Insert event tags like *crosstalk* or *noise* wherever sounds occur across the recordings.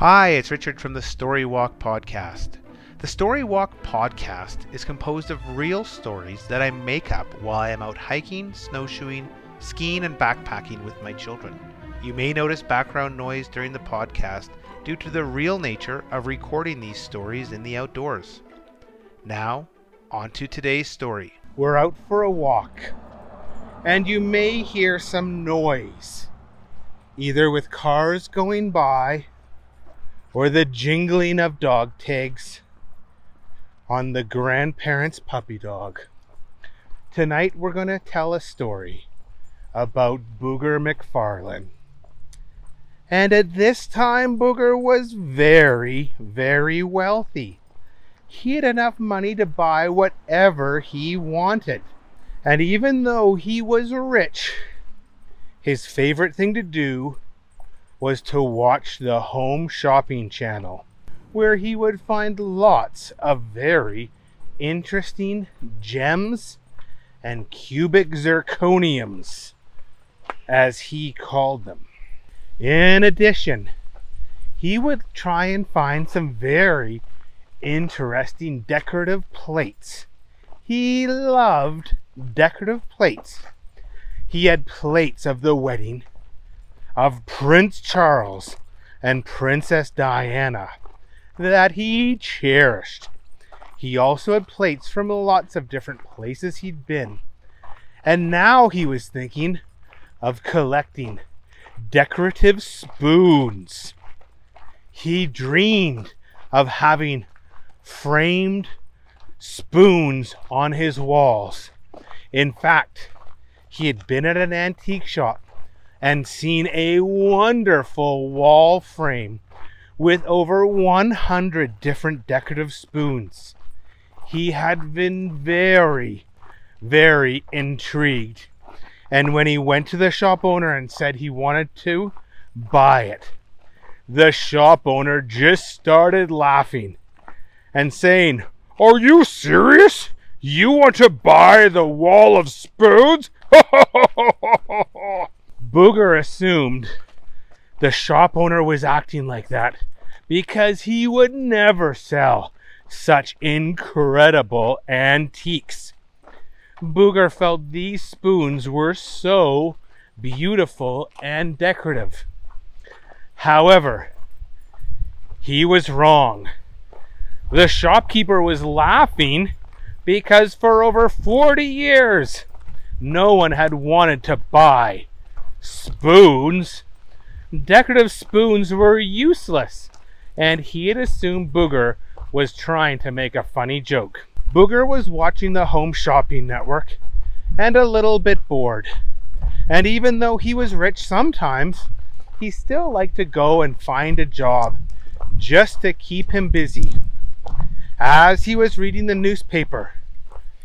Hi, it's Richard from the Story Walk Podcast. The Story Walk Podcast is composed of real stories that I make up while I am out hiking, snowshoeing, skiing, and backpacking with my children. You may notice background noise during the podcast due to the real nature of recording these stories in the outdoors. Now, on to today's story. We're out for a walk, and you may hear some noise, either with cars going by or the jingling of dog tags on the grandparents' puppy dog. Tonight, we're going to tell a story about Booger McFarlane. And at this time, Booger was very, very wealthy. He had enough money to buy whatever he wanted. And even though he was rich, his favorite thing to do was to watch the Home Shopping Channel, where he would find lots of very interesting gems and cubic zirconiums, as he called them. In addition, he would try and find some very interesting decorative plates. He loved decorative plates. He had plates of the wedding of Prince Charles and Princess Diana that he cherished. He also had plates from lots of different places he'd been. And now he was thinking of collecting decorative spoons. He dreamed of having framed spoons on his walls. In fact, he had been at an antique shop and seen a wonderful wall frame with over 100 different decorative spoons. He had been very, very intrigued and when he went to the shop owner and said he wanted to buy it, the shop owner just started laughing and saying, Are you serious? You want to buy the wall of spoons? *laughs* Booger assumed the shop owner was acting like that because he would never sell such incredible antiques. Booger felt these spoons were so beautiful and decorative. However, he was wrong. The shopkeeper was laughing because for over 40 years, no one had wanted to buy spoons. Decorative spoons were useless, and he had assumed Booger was trying to make a funny joke. Booger was watching the Home Shopping Network and a little bit bored. And even though he was rich sometimes, he still liked to go and find a job just to keep him busy. As he was reading the newspaper,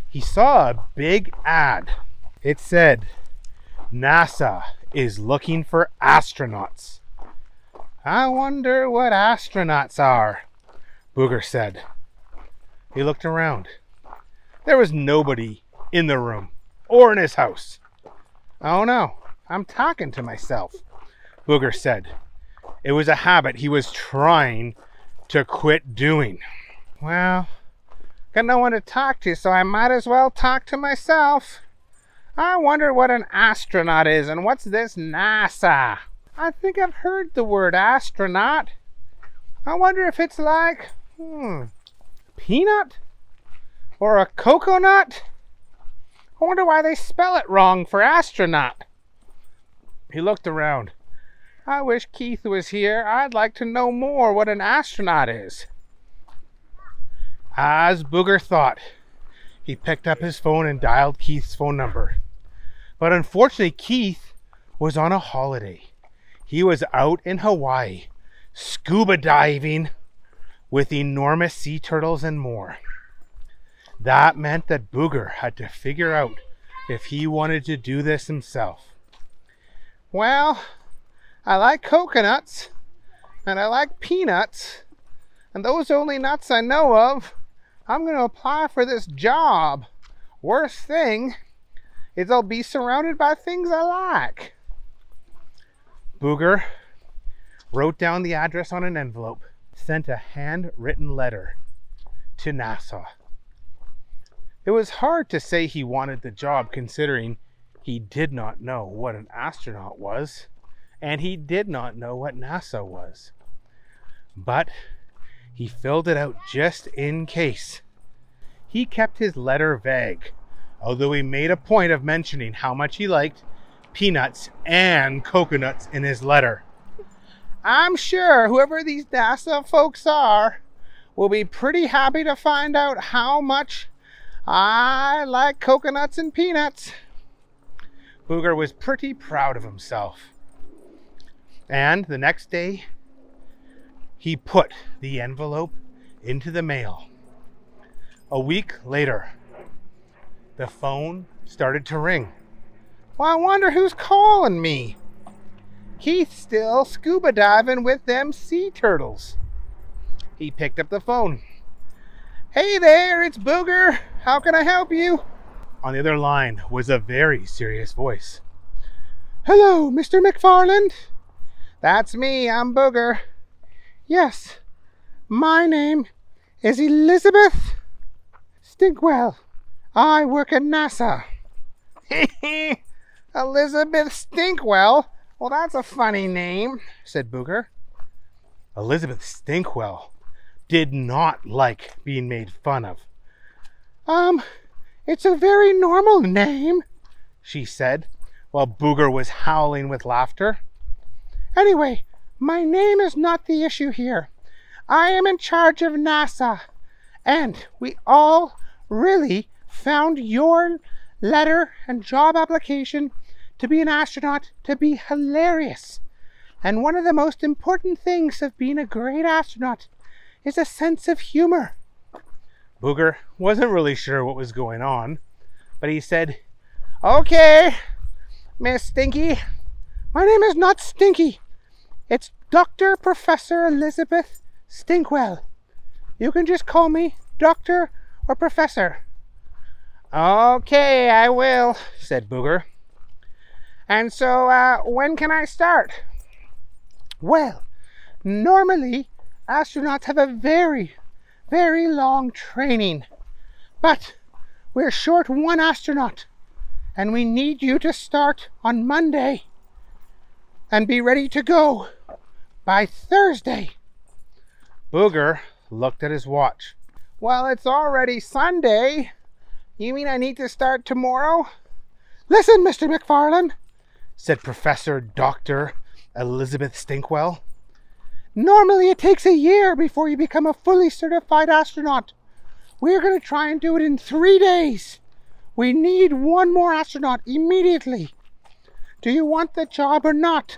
he saw a big ad. It said, NASA is looking for astronauts. I wonder what astronauts are, Booger said. He looked around. There was nobody in the room or in his house. Oh no, I'm talking to myself, Booger said. It was a habit he was trying to quit doing. Well, got no one to talk to, so I might as well talk to myself. I wonder what an astronaut is and what's this NASA? I think I've heard the word astronaut. I wonder if it's like, hmm, peanut? Or a coconut? I wonder why they spell it wrong for astronaut. He looked around. I wish Keith was here. I'd like to know more what an astronaut is. As Booger thought, he picked up his phone and dialed Keith's phone number. But unfortunately, Keith was on a holiday. He was out in Hawaii, scuba diving with enormous sea turtles and more. That meant that Booger had to figure out if he wanted to do this himself. Well, I like coconuts and I like peanuts, and those only nuts I know of. I'm going to apply for this job. Worst thing is I'll be surrounded by things I like. Booger wrote down the address on an envelope, sent a handwritten letter to NASA. It was hard to say he wanted the job considering he did not know what an astronaut was, and he did not know what NASA was. But he filled it out just in case. He kept his letter vague, although he made a point of mentioning how much he liked peanuts and coconuts in his letter. I'm sure whoever these NASA folks are will be pretty happy to find out how much I like coconuts and peanuts. Booger was pretty proud of himself. And the next day, he put the envelope into the mail. A week later, the phone started to ring. Well, I wonder who's calling me. Keith's still scuba diving with them sea turtles. He picked up the phone. Hey there, it's Booger. How can I help you? On the other line was a very serious voice. Hello, Mr. McFarland. That's me, I'm Booger. Yes, my name is Elizabeth Stinkwell. I work at NASA. *laughs* Elizabeth Stinkwell? Well, that's a funny name, said Booger. Elizabeth Stinkwell did not like being made fun of. Um, it's a very normal name, she said, while Booger was howling with laughter. Anyway, my name is not the issue here. I am in charge of NASA, and we all really found your letter and job application to be an astronaut to be hilarious. And one of the most important things of being a great astronaut is a sense of humor. Booger wasn't really sure what was going on, but he said, Okay, Miss Stinky. My name is not Stinky. It's Dr. Professor Elizabeth Stinkwell. You can just call me Doctor or Professor. Okay, I will, said Booger. And so, uh, when can I start? Well, normally astronauts have a very, very long training. But we're short one astronaut, and we need you to start on Monday and be ready to go by Thursday. Booger looked at his watch. Well, it's already Sunday. You mean I need to start tomorrow? Listen, Mr. McFarland, said Professor Dr. Elizabeth Stinkwell. Normally, it takes a year before you become a fully certified astronaut. We're going to try and do it in three days. We need one more astronaut immediately. Do you want the job or not?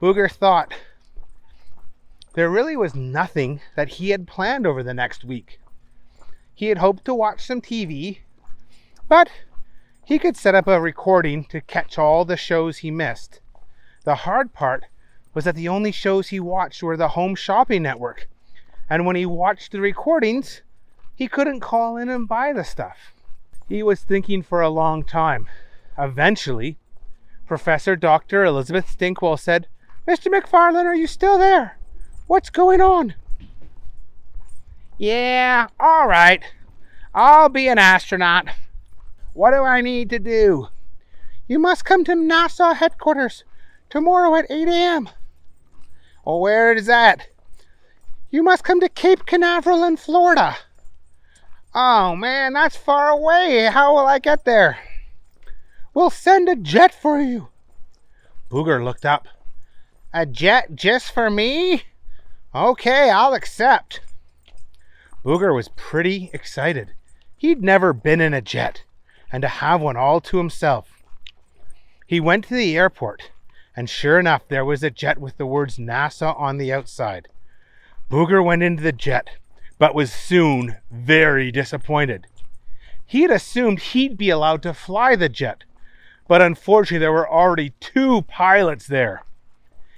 Booger thought. There really was nothing that he had planned over the next week. He had hoped to watch some TV, but he could set up a recording to catch all the shows he missed. The hard part was that the only shows he watched were the Home Shopping Network. And when he watched the recordings, he couldn't call in and buy the stuff. He was thinking for a long time. Eventually, Professor Dr. Elizabeth Stinkwell said, Mr. McFarlane, are you still there? What's going on? Yeah, all right. I'll be an astronaut. What do I need to do? You must come to NASA headquarters tomorrow at 8 a.m. Well, where is that? You must come to Cape Canaveral in Florida. Oh man, that's far away. How will I get there? We'll send a jet for you. Booger looked up. A jet just for me? Okay, I'll accept. Booger was pretty excited. He'd never been in a jet, and to have one all to himself. He went to the airport and sure enough, there was a jet with the words NASA on the outside. Booger went into the jet, but was soon very disappointed. He had assumed he'd be allowed to fly the jet, but unfortunately, there were already two pilots there.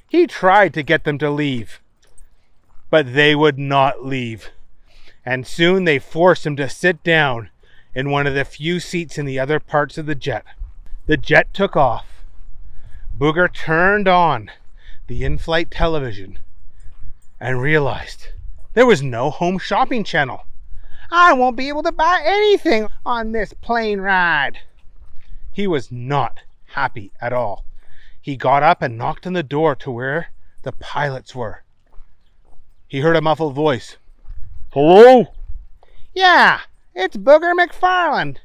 He tried to get them to leave, but they would not leave. And soon they forced him to sit down in one of the few seats in the other parts of the jet. The jet took off Booger turned on the in flight television and realized there was no home shopping channel. I won't be able to buy anything on this plane ride. He was not happy at all. He got up and knocked on the door to where the pilots were. He heard a muffled voice. Hello? Yeah, it's Booger McFarland.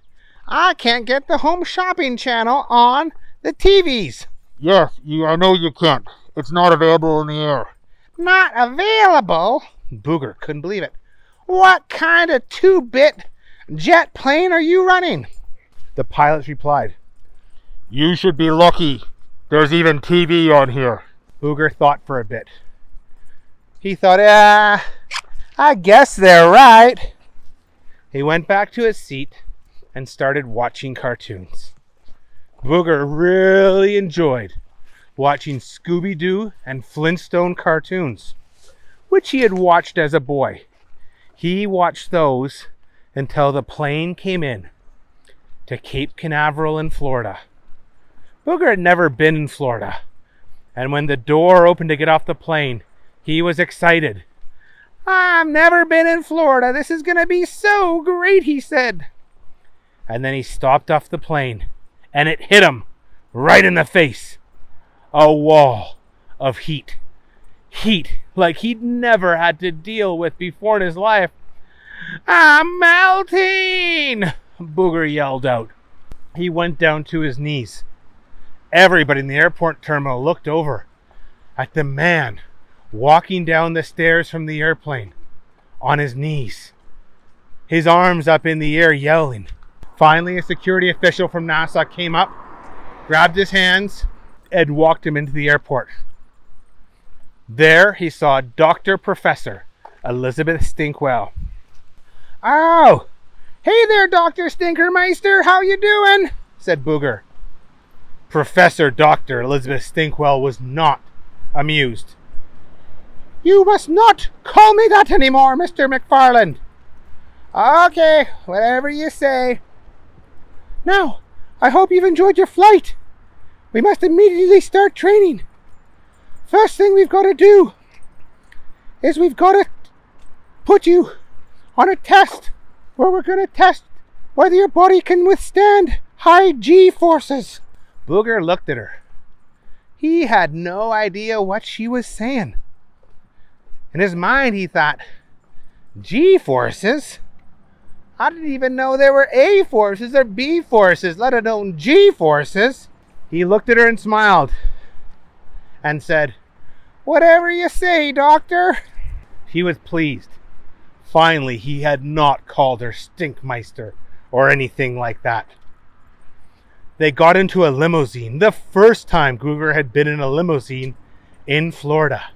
I can't get the home shopping channel on the TVs. Yes, you, I know you can't. It's not available in the air. Not available? Booger couldn't believe it. What kind of two bit jet plane are you running? The pilots replied, You should be lucky. There's even TV on here. Booger thought for a bit. He thought, ah, I guess they're right. He went back to his seat and started watching cartoons. Booger really enjoyed watching Scooby Doo and Flintstone cartoons, which he had watched as a boy. He watched those until the plane came in to Cape Canaveral in Florida. Booger had never been in Florida, and when the door opened to get off the plane, he was excited. I've never been in Florida. This is going to be so great, he said. And then he stopped off the plane, and it hit him right in the face. A wall of heat. Heat like he'd never had to deal with before in his life. I'm melting! Booger yelled out. He went down to his knees. Everybody in the airport terminal looked over at the man walking down the stairs from the airplane on his knees, his arms up in the air, yelling. Finally, a security official from NASA came up, grabbed his hands, and walked him into the airport. There he saw Dr. Professor Elizabeth Stinkwell. Oh, hey there, Dr. Stinkermeister, how you doing? said Booger. Professor Dr. Elizabeth Stinkwell was not amused. You must not call me that anymore, Mr. McFarland. Okay, whatever you say. Now, I hope you've enjoyed your flight. We must immediately start training. First thing we've got to do is we've got to put you on a test where we're going to test whether your body can withstand high G forces. Booger looked at her. He had no idea what she was saying. In his mind, he thought, G forces? I didn't even know there were A forces or B forces, let alone G forces. He looked at her and smiled and said, Whatever you say, Doctor. He was pleased. Finally, he had not called her Stinkmeister or anything like that. They got into a limousine, the first time Booger had been in a limousine in Florida.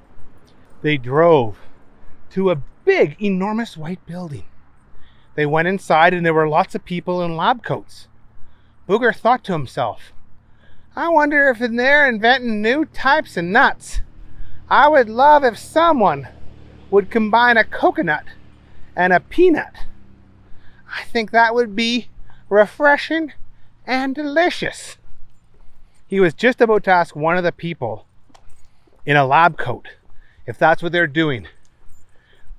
They drove to a big, enormous white building. They went inside and there were lots of people in lab coats. Booger thought to himself, I wonder if in there inventing new types of nuts. I would love if someone would combine a coconut and a peanut. I think that would be refreshing and delicious. He was just about to ask one of the people in a lab coat if that's what they're doing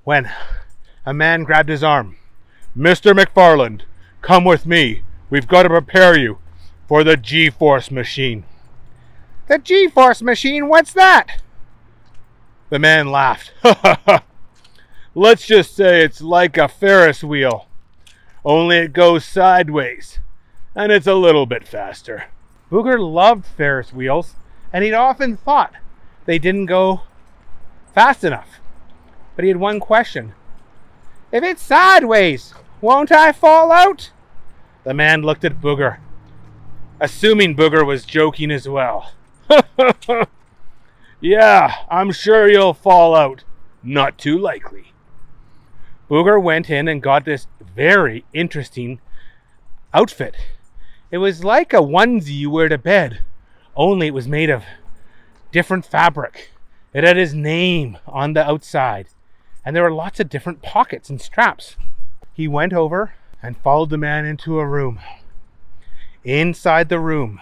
when a man grabbed his arm. Mr. McFarland, come with me. We've got to prepare you for the G Force machine. The G Force machine? What's that? The man laughed. *laughs* Let's just say it's like a Ferris wheel, only it goes sideways, and it's a little bit faster. Booger loved Ferris wheels, and he'd often thought they didn't go fast enough. But he had one question If it's sideways, won't I fall out? The man looked at Booger, assuming Booger was joking as well. *laughs* yeah, I'm sure you'll fall out. Not too likely. Booger went in and got this very interesting outfit. It was like a onesie you wear to bed, only it was made of different fabric. It had his name on the outside, and there were lots of different pockets and straps. He went over and followed the man into a room. Inside the room,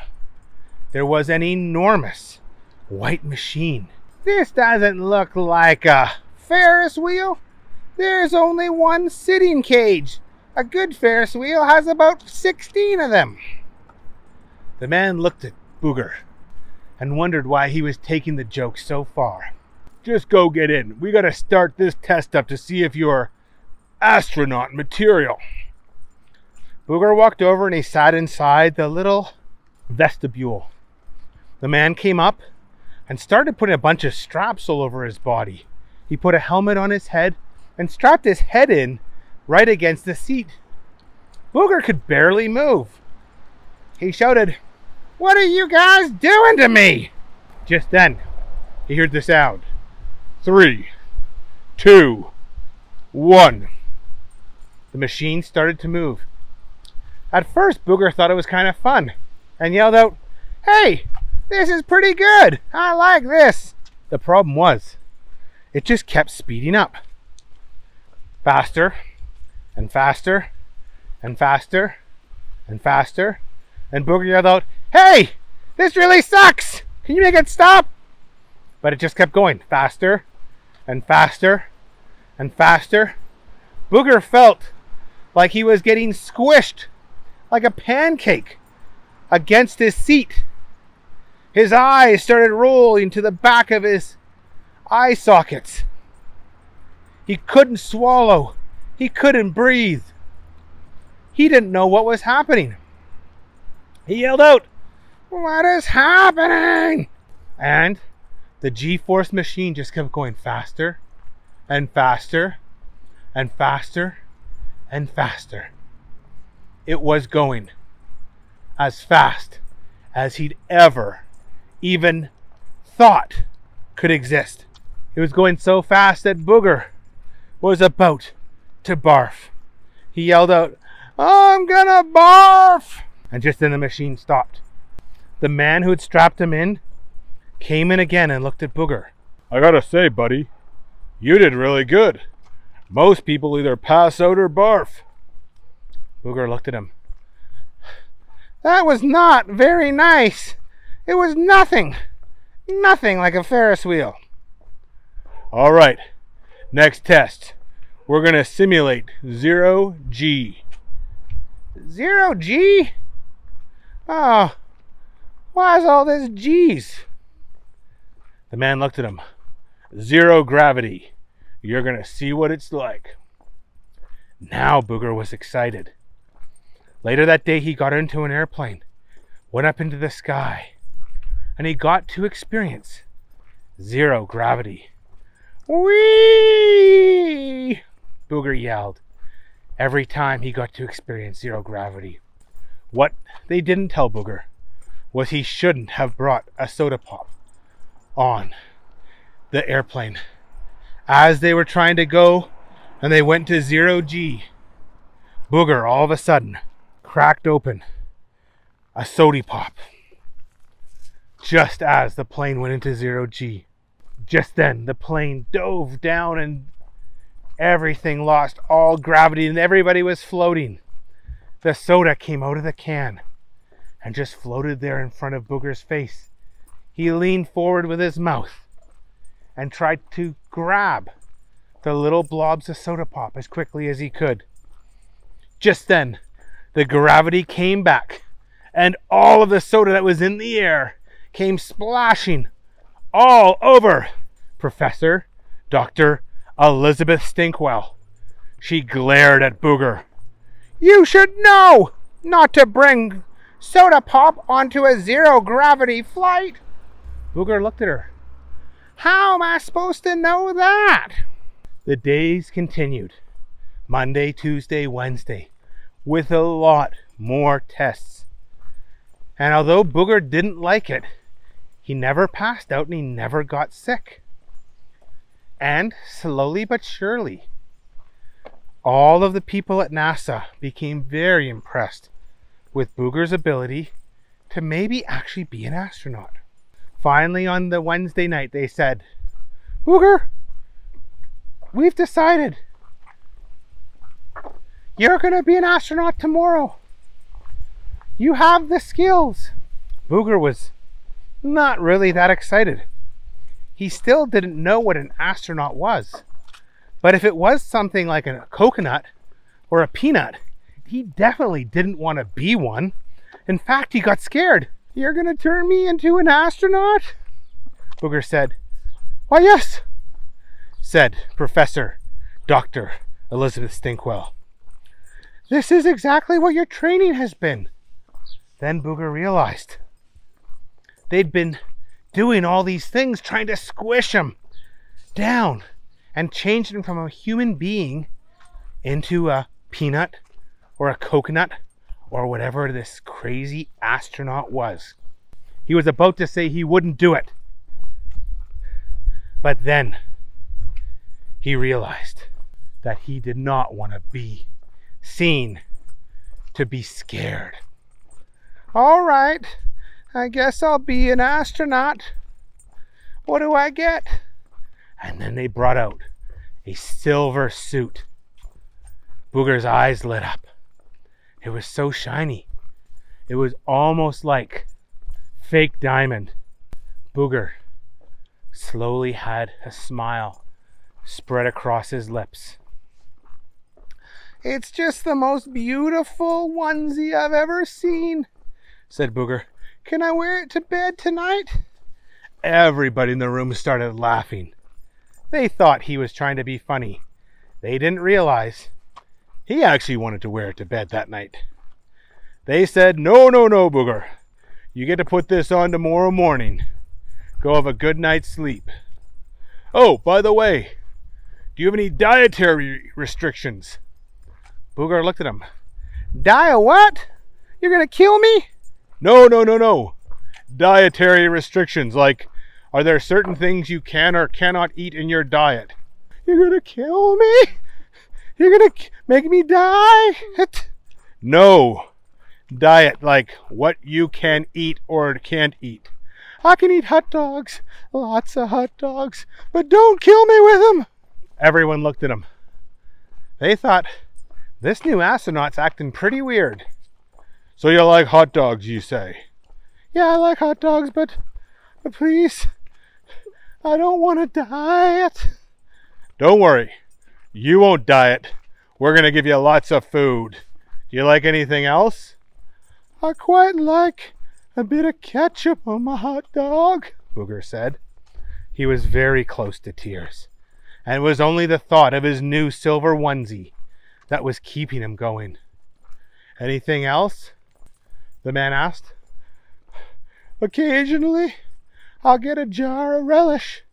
there was an enormous white machine. This doesn't look like a Ferris wheel. There's only one sitting cage. A good Ferris wheel has about 16 of them. The man looked at Booger and wondered why he was taking the joke so far. Just go get in. We gotta start this test up to see if you're astronaut material. Booger walked over and he sat inside the little vestibule. The man came up and started putting a bunch of straps all over his body. He put a helmet on his head and strapped his head in right against the seat. Booger could barely move. He shouted, What are you guys doing to me? Just then, he heard the sound. Three, two, one. The machine started to move. At first, Booger thought it was kind of fun and yelled out, Hey, this is pretty good. I like this. The problem was, it just kept speeding up. Faster and faster and faster and faster. And Booger yelled out, Hey, this really sucks. Can you make it stop? But it just kept going faster and faster and faster. Booger felt like he was getting squished like a pancake against his seat. His eyes started rolling to the back of his eye sockets. He couldn't swallow. He couldn't breathe. He didn't know what was happening. He yelled out, What is happening? And the G Force machine just kept going faster and faster and faster and faster. It was going as fast as he'd ever even thought could exist. It was going so fast that Booger was about to barf. He yelled out, I'm gonna barf! And just then the machine stopped. The man who had strapped him in came in again and looked at Booger. I gotta say, buddy, you did really good. Most people either pass out or barf. Booger looked at him. That was not very nice. It was nothing. Nothing like a Ferris wheel. All right, next test. We're gonna simulate zero G. Zero G? Oh, why's all this G's? The man looked at him. Zero gravity. You're gonna see what it's like. Now Booger was excited. Later that day, he got into an airplane, went up into the sky, and he got to experience zero gravity. Whee! Booger yelled every time he got to experience zero gravity. What they didn't tell Booger was he shouldn't have brought a soda pop on the airplane. As they were trying to go and they went to zero G, Booger all of a sudden cracked open a soda pop just as the plane went into zero G. Just then, the plane dove down and everything lost all gravity and everybody was floating. The soda came out of the can and just floated there in front of Booger's face. He leaned forward with his mouth and tried to grab the little blobs of soda pop as quickly as he could. Just then, the gravity came back and all of the soda that was in the air came splashing all over Professor Dr. Elizabeth Stinkwell. She glared at Booger. You should know not to bring soda pop onto a zero gravity flight. Booger looked at her. How am I supposed to know that? The days continued Monday, Tuesday, Wednesday, with a lot more tests. And although Booger didn't like it, he never passed out and he never got sick. And slowly but surely, all of the people at NASA became very impressed with Booger's ability to maybe actually be an astronaut. Finally, on the Wednesday night, they said, Booger, we've decided you're going to be an astronaut tomorrow. You have the skills. Booger was not really that excited. he still didn't know what an astronaut was. But if it was something like a coconut or a peanut, he definitely didn't want to be one. In fact, he got scared. You're going to turn me into an astronaut? Booger said. Why, yes, said Professor Dr. Elizabeth Stinkwell. This is exactly what your training has been. Then Booger realized they'd been doing all these things, trying to squish him down and change him from a human being into a peanut or a coconut or whatever this crazy astronaut was. He was about to say he wouldn't do it. But then he realized that he did not want to be seen to be scared. All right, I guess I'll be an astronaut. What do I get? And then they brought out a silver suit. Booger's eyes lit up. It was so shiny. It was almost like fake diamond. Booger slowly had a smile spread across his lips. It's just the most beautiful onesie I've ever seen, said Booger. Can I wear it to bed tonight? Everybody in the room started laughing. They thought he was trying to be funny. They didn't realize he actually wanted to wear it to bed that night. They said, No, no, no, Booger. You get to put this on tomorrow morning. Go have a good night's sleep. Oh, by the way, do you have any dietary restrictions? Booger looked at him. Die what? You're gonna kill me? No, no, no, no. Dietary restrictions, like are there certain things you can or cannot eat in your diet? You're gonna kill me? You're gonna make me die? No. Diet, like what you can eat or can't eat. I can eat hot dogs, lots of hot dogs, but don't kill me with them. Everyone looked at him. They thought, this new astronaut's acting pretty weird. So you like hot dogs, you say? Yeah, I like hot dogs, but, but please, I don't want to diet. Don't worry, you won't diet. We're going to give you lots of food. Do you like anything else? I quite like a bit of ketchup on my hot dog, Booger said. He was very close to tears, and it was only the thought of his new silver onesie that was keeping him going. Anything else? The man asked. Occasionally, I'll get a jar of relish,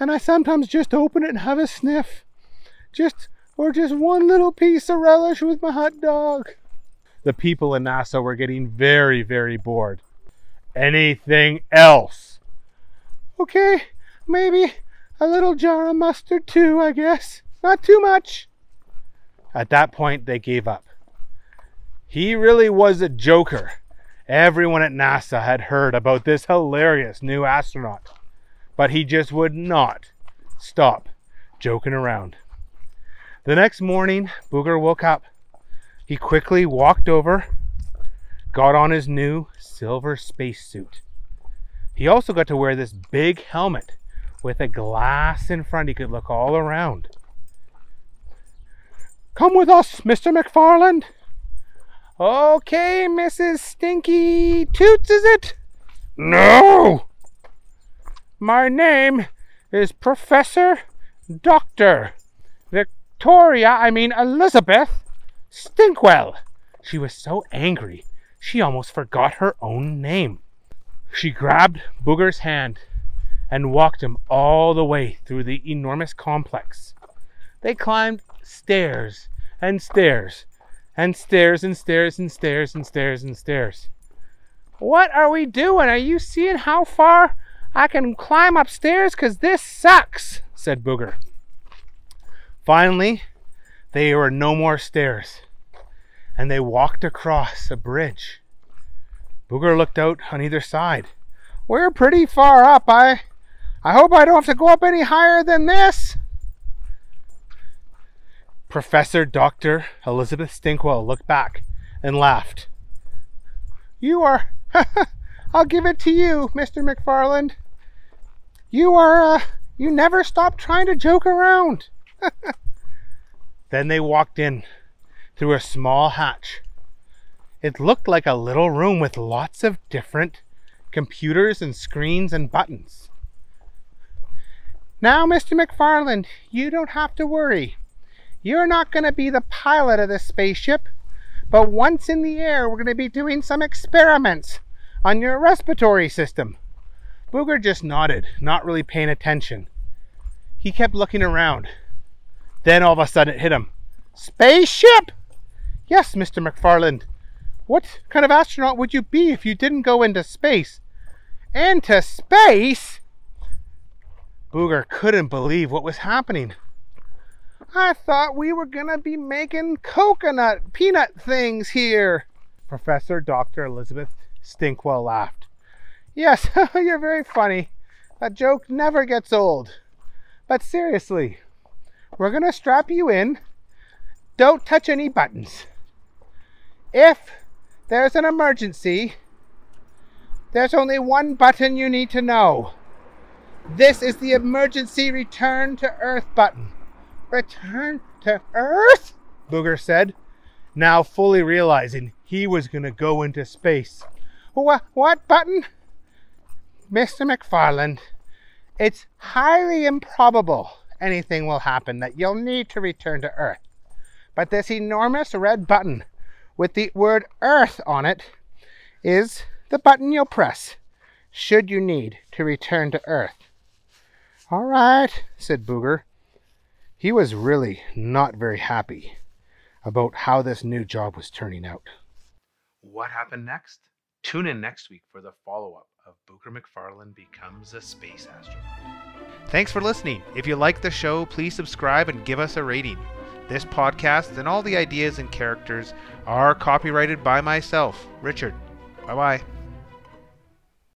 and I sometimes just open it and have a sniff. Just or just one little piece of relish with my hot dog. The people in NASA were getting very, very bored. Anything else? Okay, maybe a little jar of mustard too, I guess. Not too much. At that point, they gave up. He really was a joker. Everyone at NASA had heard about this hilarious new astronaut, but he just would not stop joking around. The next morning, Booger woke up. He quickly walked over, got on his new silver spacesuit. He also got to wear this big helmet with a glass in front he could look all around. Come with us, Mr. McFarland. Okay, Mrs. Stinky Toots, is it? No! My name is Professor Doctor Victoria, I mean Elizabeth Stinkwell. She was so angry, she almost forgot her own name. She grabbed Booger's hand and walked him all the way through the enormous complex. They climbed stairs and stairs and stairs and stairs and stairs and stairs and stairs. What are we doing? Are you seeing how far I can climb upstairs? Because this sucks, said Booger. Finally, there were no more stairs, and they walked across a bridge. Booger looked out on either side. We're pretty far up. I I hope I don't have to go up any higher than this. Professor Dr. Elizabeth Stinkwell looked back and laughed. You are *laughs* I'll give it to you, Mr. McFarland. You are, uh, you never stop trying to joke around. *laughs* then they walked in through a small hatch. It looked like a little room with lots of different computers and screens and buttons. Now, Mr. McFarland, you don't have to worry. You're not going to be the pilot of this spaceship, but once in the air, we're going to be doing some experiments on your respiratory system. Booger just nodded, not really paying attention. He kept looking around. Then all of a sudden it hit him. Spaceship? Yes, Mr. McFarland. What kind of astronaut would you be if you didn't go into space? Into space? Booger couldn't believe what was happening. I thought we were gonna be making coconut peanut things here. Professor Dr. Elizabeth Stinkwell laughed. Yes, *laughs* you're very funny. That joke never gets old. But seriously, we're gonna strap you in. Don't touch any buttons. If there's an emergency, there's only one button you need to know. This is the emergency return to Earth button. Return to Earth? Booger said, now fully realizing he was going to go into space. What, what button? Mr. McFarland, it's highly improbable anything will happen that you'll need to return to Earth. But this enormous red button with the word Earth on it is the button you'll press should you need to return to Earth. All right, said Booger. He was really not very happy about how this new job was turning out. What happened next? Tune in next week for the follow up of Booger McFarland becomes a space astronaut. Thanks for listening. If you like the show, please subscribe and give us a rating. This podcast and all the ideas and characters are copyrighted by myself, Richard. Bye bye.